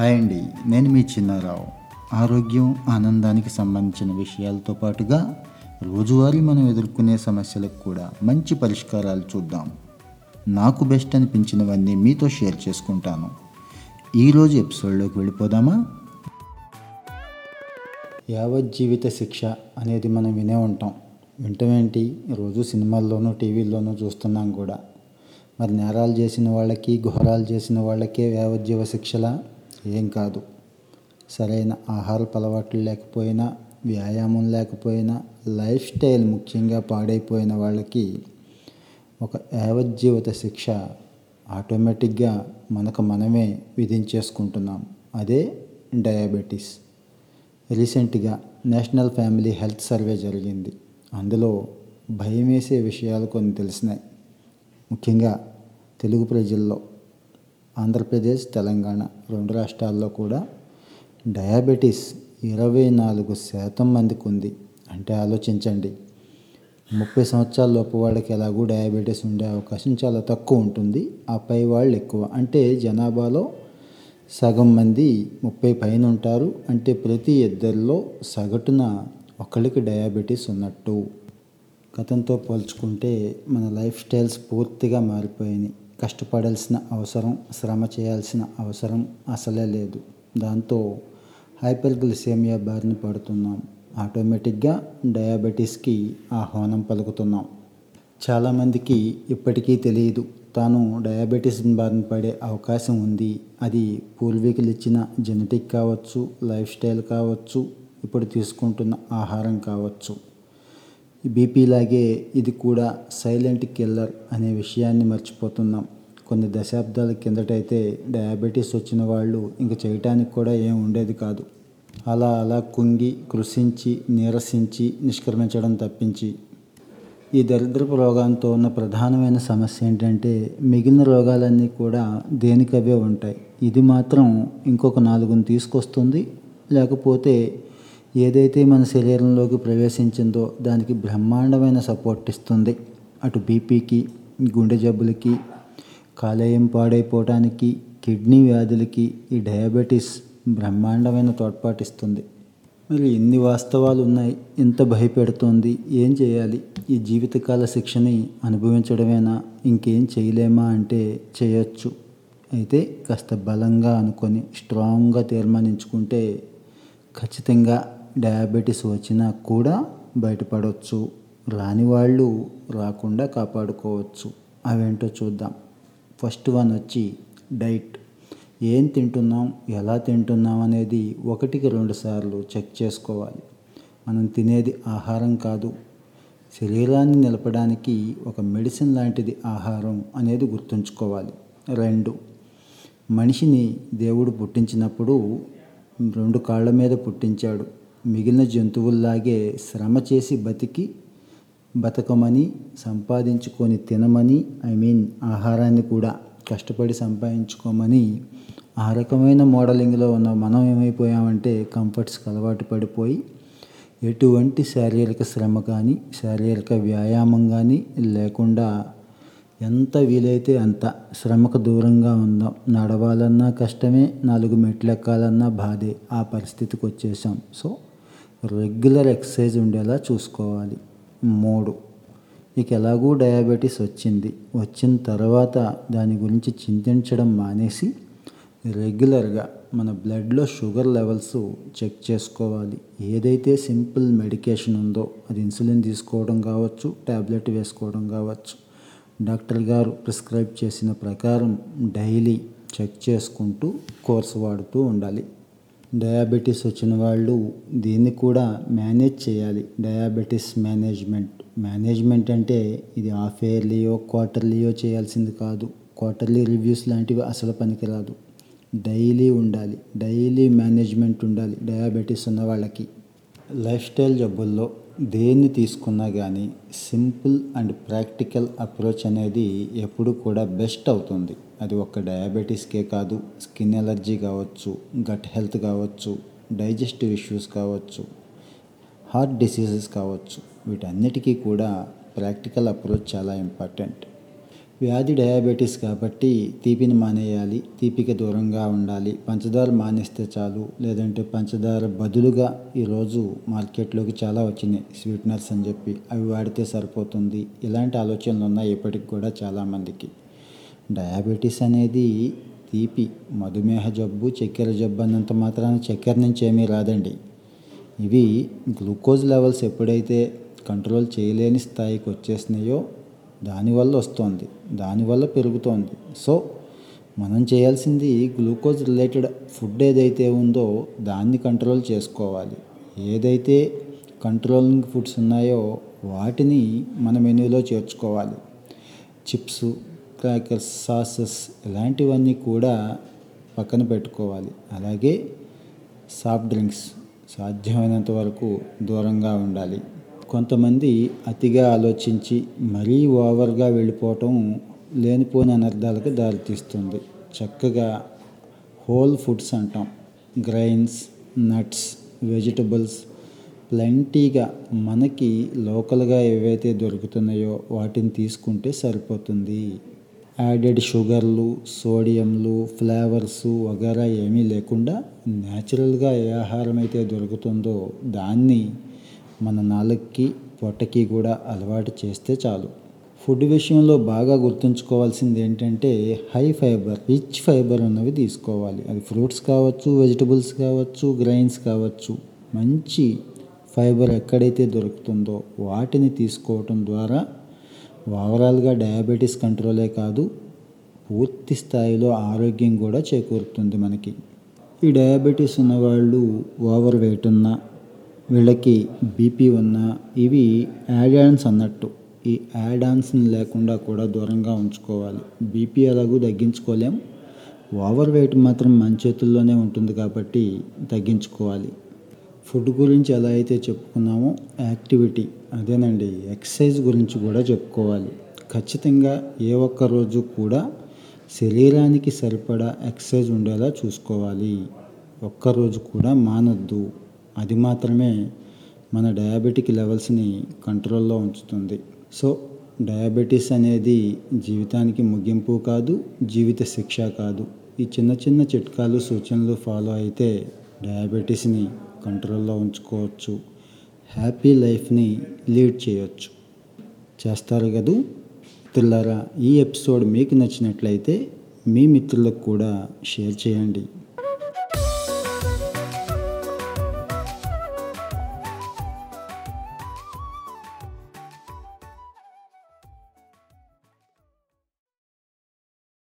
Hi అండి నేను మీ చిన్నారావు. ఆరోగ్యం ఆనందానికి సంబంధించిన విషయాలతో పాటుగా రోజువారీ మనం ఎదుర్కొనే సమస్యలకు కూడా మంచి పరిష్కారాలు చూద్దాం. నాకు బెస్ట్ అనిపించినవన్నీ మీతో షేర్ చేసుకుంటాను. ఈరోజు ఎపిసోడ్లోకి వెళ్ళిపోదామా? యావజ్జీవిత శిక్ష అనేది మనం వినే ఉంటాం. వింటమేంటి రోజు సినిమాల్లోనూ టీవీల్లోనూ చూస్తున్నాం కూడా. మరి నేరాలు చేసిన వాళ్ళకి ఘోరాలు చేసిన వాళ్ళకే యావజ్జీవ శిక్షలా ఏం కాదు. సరైన ఆహారపు అలవాట్లు లేకపోయినా వ్యాయామం లేకపోయినా లైఫ్ స్టైల్ ముఖ్యంగా పాడైపోయిన వాళ్ళకి ఒక యావజ్జీవిత శిక్ష ఆటోమేటిక్గా మనకు మనమే విధించేసుకుంటున్నాం. అదే డయాబెటీస్. రీసెంట్గా నేషనల్ ఫ్యామిలీ హెల్త్ సర్వే జరిగింది. అందులో భయం వేసే విషయాలు కొన్ని తెలిసినాయి. ముఖ్యంగా తెలుగు ప్రజల్లో ఆంధ్రప్రదేశ్ తెలంగాణ రెండు రాష్ట్రాల్లో కూడా డయాబెటీస్ ఇరవై నాలుగు శాతం మందికి ఉంది అంటే ఆలోచించండి. ముప్పై సంవత్సరాల లోపు వాళ్ళకి ఎలాగూ డయాబెటీస్ ఉండే అవకాశం చాలా తక్కువ ఉంటుంది. ఆ పై వాళ్ళు ఎక్కువ. అంటే జనాభాలో సగం మంది ముప్పై పైన ఉంటారు. అంటే ప్రతి ఇద్దరిలో సగటున ఒకరికి డయాబెటీస్ ఉన్నట్టు. గతంతో పోల్చుకుంటే మన లైఫ్ స్టైల్స్ పూర్తిగా మారిపోయినాయి. కష్టపడాల్సిన అవసరం శ్రమ చేయాల్సిన అవసరం అసలే లేదు. దాంతో హైపర్ గ్లిసేమియా బారిన పడుతున్నాం. ఆటోమేటిక్గా డయాబెటీస్కి ఆహ్వానం పలుకుతున్నాం. చాలామందికి ఇప్పటికీ తెలియదు తాను డయాబెటీస్ బారిన పడే అవకాశం ఉంది. అది పూర్వీకులు ఇచ్చిన జెనెటిక్ కావచ్చు లైఫ్ స్టైల్ కావచ్చు ఇప్పుడు తీసుకుంటున్న ఆహారం కావచ్చు. బీపీ లాగే ఇది కూడా సైలెంట్ కిల్లర్ అనే విషయాన్ని మర్చిపోతున్నాం. కొన్ని దశాబ్దాల కిందటైతే డయాబెటీస్ వచ్చిన వాళ్ళు ఇంక చేయటానికి కూడా ఏం ఉండేది కాదు. అలా అలా కుంగి కృషించి నీరసించి నిష్క్రమించడం తప్పించి. ఈ దరిద్రపు రోగంతో ఉన్న ప్రధానమైన సమస్య ఏంటంటే మిగిలిన రోగాలన్నీ కూడా దేనికవే ఉంటాయి. ఇది మాత్రం ఇంకొక నాలుగుని తీసుకొస్తుంది. లేకపోతే ఏదైతే మన శరీరంలోకి ప్రవేశించిందో దానికి బ్రహ్మాండమైన సపోర్ట్ ఇస్తుంది. అటు బీపీకి గుండె జబ్బులకి కాలేయం పాడైపోవటానికి కిడ్నీ వ్యాధులకి ఈ డయాబెటీస్ బ్రహ్మాండమైన తోడ్పాటిస్తుంది. మరి ఎన్ని వాస్తవాలు ఉన్నాయి? ఇంత భయపెడుతోంది. ఏం చేయాలి? ఈ జీవితకాల శిక్షని అనుభవించడమేనా? ఇంకేం చేయలేమా అంటే చేయొచ్చు. అయితే కాస్త బలంగా అనుకొని స్ట్రాంగ్గా తీర్మానించుకుంటే ఖచ్చితంగా డయాబెటీస్ వచ్చినా కూడా బయటపడవచ్చు రాని వాళ్ళు రాకుండా కాపాడుకోవచ్చు. అవేంటో చూద్దాం. ఫస్ట్ వన్ వచ్చి డైట్. ఏం తింటున్నాం? ఎలా తింటున్నాం అనేది ఒకటికి రెండు సార్లు చెక్ చేసుకోవాలి. మనం తినేది ఆహారం కాదు. శరీరాన్ని నిలపడానికి ఒక మెడిసిన్ లాంటిది ఆహారం అనేది గుర్తుంచుకోవాలి. రెండు. మనిషిని దేవుడు పుట్టించినప్పుడు రెండు కాళ్ళ మీద పుట్టించాడు. మిగిలిన జంతువుల్లాగే శ్రమ చేసి బతికి బతకమని సంపాదించుకొని తినమని ఐ మీన్ ఆహారాన్ని కూడా కష్టపడి సంపాదించుకోమని ఆ రకమైన మోడలింగ్లో ఉన్న మనం ఏమైపోయామంటే కంఫర్ట్స్కి అలవాటు పడిపోయి ఎటువంటి శారీరక శ్రమ కానీ శారీరక వ్యాయామం కానీ లేకుండా ఎంత వీలైతే అంత శ్రమకు దూరంగా ఉందాం. నడవాలన్నా కష్టమే నాలుగు మెట్లు ఎక్కాలన్నా బాధే. ఆ పరిస్థితికి వచ్చేసాం సో రెగ్యులర్ ఎక్సర్సైజ్ ఉండేలా చూసుకోవాలి. మూడు ఇక ఎలాగూ డయాబెటీస్ వచ్చింది. వచ్చిన తర్వాత దాని గురించి చింతించడం మానేసి రెగ్యులర్గా మన బ్లడ్లో షుగర్ లెవెల్స్ చెక్ చేసుకోవాలి. ఏదైతే సింపుల్ మెడికేషన్ ఉందో అది ఇన్సులిన్ తీసుకోవడం కావచ్చు ట్యాబ్లెట్ వేసుకోవడం కావచ్చు. డాక్టర్ గారు ప్రిస్క్రైబ్ చేసిన ప్రకారం డైలీ చెక్ చేసుకుంటూ కోర్స్ వాడుతూ ఉండాలి. డయాబెటీస్ వచ్చిన వాళ్ళు దీన్ని కూడా మేనేజ్ చేయాలి. Diabetes management. మేనేజ్మెంట్ అంటే ఇది హాఫ్ ఇయర్లీయో క్వార్టర్లీయో చేయాల్సింది కాదు. క్వార్టర్లీ రివ్యూస్ లాంటివి అసలు పనికిరాదు. డైలీ ఉండాలి. డైలీ మేనేజ్మెంట్ ఉండాలి డయాబెటీస్ ఉన్న వాళ్ళకి. లైఫ్ స్టైల్ జబ్బుల్లో దేన్ని తీసుకున్నా కానీ సింపుల్ అండ్ ప్రాక్టికల్ అప్రోచ్ అనేది ఎప్పుడు కూడా బెస్ట్ అవుతుంది. అది ఒక్క డయాబెటీస్కే కాదు స్కిన్ ఎలర్జీ కావచ్చు గట్ హెల్త్ కావచ్చు డైజెస్టివ్ ఇష్యూస్ కావచ్చు హార్ట్ డిసీజెస్ కావచ్చు వీటన్నిటికీ కూడా ప్రాక్టికల్ అప్రోచ్ చాలా ఇంపార్టెంట్. వ్యాధి డయాబెటీస్ కాబట్టి తీపిని మానేయాలి తీపికి దూరంగా ఉండాలి పంచదార మానేస్తే చాలు లేదంటే పంచదార బదులుగా ఈరోజు మార్కెట్లోకి చాలా వచ్చినాయి స్వీట్నర్స్ అని చెప్పి అవి వాడితే సరిపోతుంది ఇలాంటి ఆలోచనలు ఉన్నాయి ఇప్పటికి కూడా చాలామందికి డయాబెటీస్ అనేది తీపి మధుమేహ జబ్బు చక్కెర జబ్బు అన్నంత మాత్రాన చక్కెర నుంచి ఏమీ రాదండి. ఇవి గ్లూకోజ్ లెవెల్స్ ఎప్పుడైతే కంట్రోల్ చేయలేని స్థాయికి వచ్చేసినాయో దానివల్ల వస్తుంది దానివల్ల పెరుగుతోంది. సో మనం చేయాల్సింది గ్లూకోజ్ రిలేటెడ్ ఫుడ్ ఏదైతే ఉందో దాన్ని కంట్రోల్ చేసుకోవాలి. ఏదైతే కంట్రోలింగ్ ఫుడ్స్ ఉన్నాయో వాటిని మన మెనూలో చేర్చుకోవాలి. చిప్స్ క్రాకర్స్ సాసెస్ ఇలాంటివన్నీ కూడా పక్కన పెట్టుకోవాలి. అలాగే సాఫ్ట్ డ్రింక్స్ సాధ్యమైనంత వరకు దూరంగా ఉండాలి. కొంతమంది అతిగా ఆలోచించి మరీ ఓవర్గా వెళ్ళిపోవటం లేనిపోని అనర్థాలకు దారితీస్తుంది చక్కగా హోల్ ఫుడ్స్ అంటాం. గ్రైన్స్ నట్స్ వెజిటబుల్స్ ప్లెంటీగా మనకి లోకల్గా ఏవైతే దొరుకుతున్నాయో వాటిని తీసుకుంటే సరిపోతుంది. యాడెడ్ షుగర్లు సోడియంలు ఫ్లేవర్స్ వగేరా ఏమీ లేకుండా న్యాచురల్గా ఏ ఆహారం అయితే దొరుకుతుందో దాన్ని మన నాలుగుకి పొట్టకి కూడా అలవాటు చేస్తే చాలు. ఫుడ్ విషయంలో బాగా గుర్తుంచుకోవాల్సింది ఏంటంటే హై ఫైబర్ రిచ్ ఫైబర్ ఉన్నవి తీసుకోవాలి. అది ఫ్రూట్స్ కావచ్చు వెజిటబుల్స్ కావచ్చు గ్రైన్స్ కావచ్చు. మంచి ఫైబర్ ఎక్కడైతే దొరుకుతుందో వాటిని తీసుకోవటం ద్వారా ఓవరాల్గా డయాబెటీస్ కంట్రోలే కాదు పూర్తి స్థాయిలో ఆరోగ్యం కూడా చేకూరుతుంది మనకి. ఈ డయాబెటీస్ ఉన్నవాళ్ళు ఓవర్ వెయిట్ ఉన్నా వీళ్ళకి బీపీ ఉన్నా ఇవి యాడాన్స్ అన్నట్టు. ఈ యాడాన్స్ని లేకుండా కూడా దూరంగా ఉంచుకోవాలి. బీపీ ఎలాగూ తగ్గించుకోలేం. ఓవర్ వెయిట్ మాత్రం మన చేతుల్లోనే ఉంటుంది కాబట్టి తగ్గించుకోవాలి. ఫుడ్ గురించి ఎలా అయితే చెప్పుకున్నామో యాక్టివిటీ అదేనండి ఎక్సర్సైజ్ గురించి కూడా చెప్పుకోవాలి. ఖచ్చితంగా ఏ ఒక్క రోజు కూడా శరీరానికి సరిపడా ఎక్సర్సైజ్ ఉండేలా చూసుకోవాలి. ఒక్కరోజు కూడా మానొద్దు. అది మాత్రమే మన డయాబెటిక్ లెవెల్స్ని కంట్రోల్లో ఉంచుతుంది. సో డయాబెటీస్ అనేది జీవితానికి ముగింపు కాదు జీవిత శిక్ష కాదు. ఈ చిన్న చిన్న చిట్కాలు సూచనలు ఫాలో అయితే డయాబెటీస్ని కంట్రోల్లో ఉంచుకోవచ్చు. హ్యాపీ లైఫ్ని లీడ్ చేయొచ్చు. చేస్తారు కదూ? మిత్రులారా ఈ ఎపిసోడ్ మీకు నచ్చినట్లయితే మీ మిత్రులకు కూడా షేర్ చేయండి.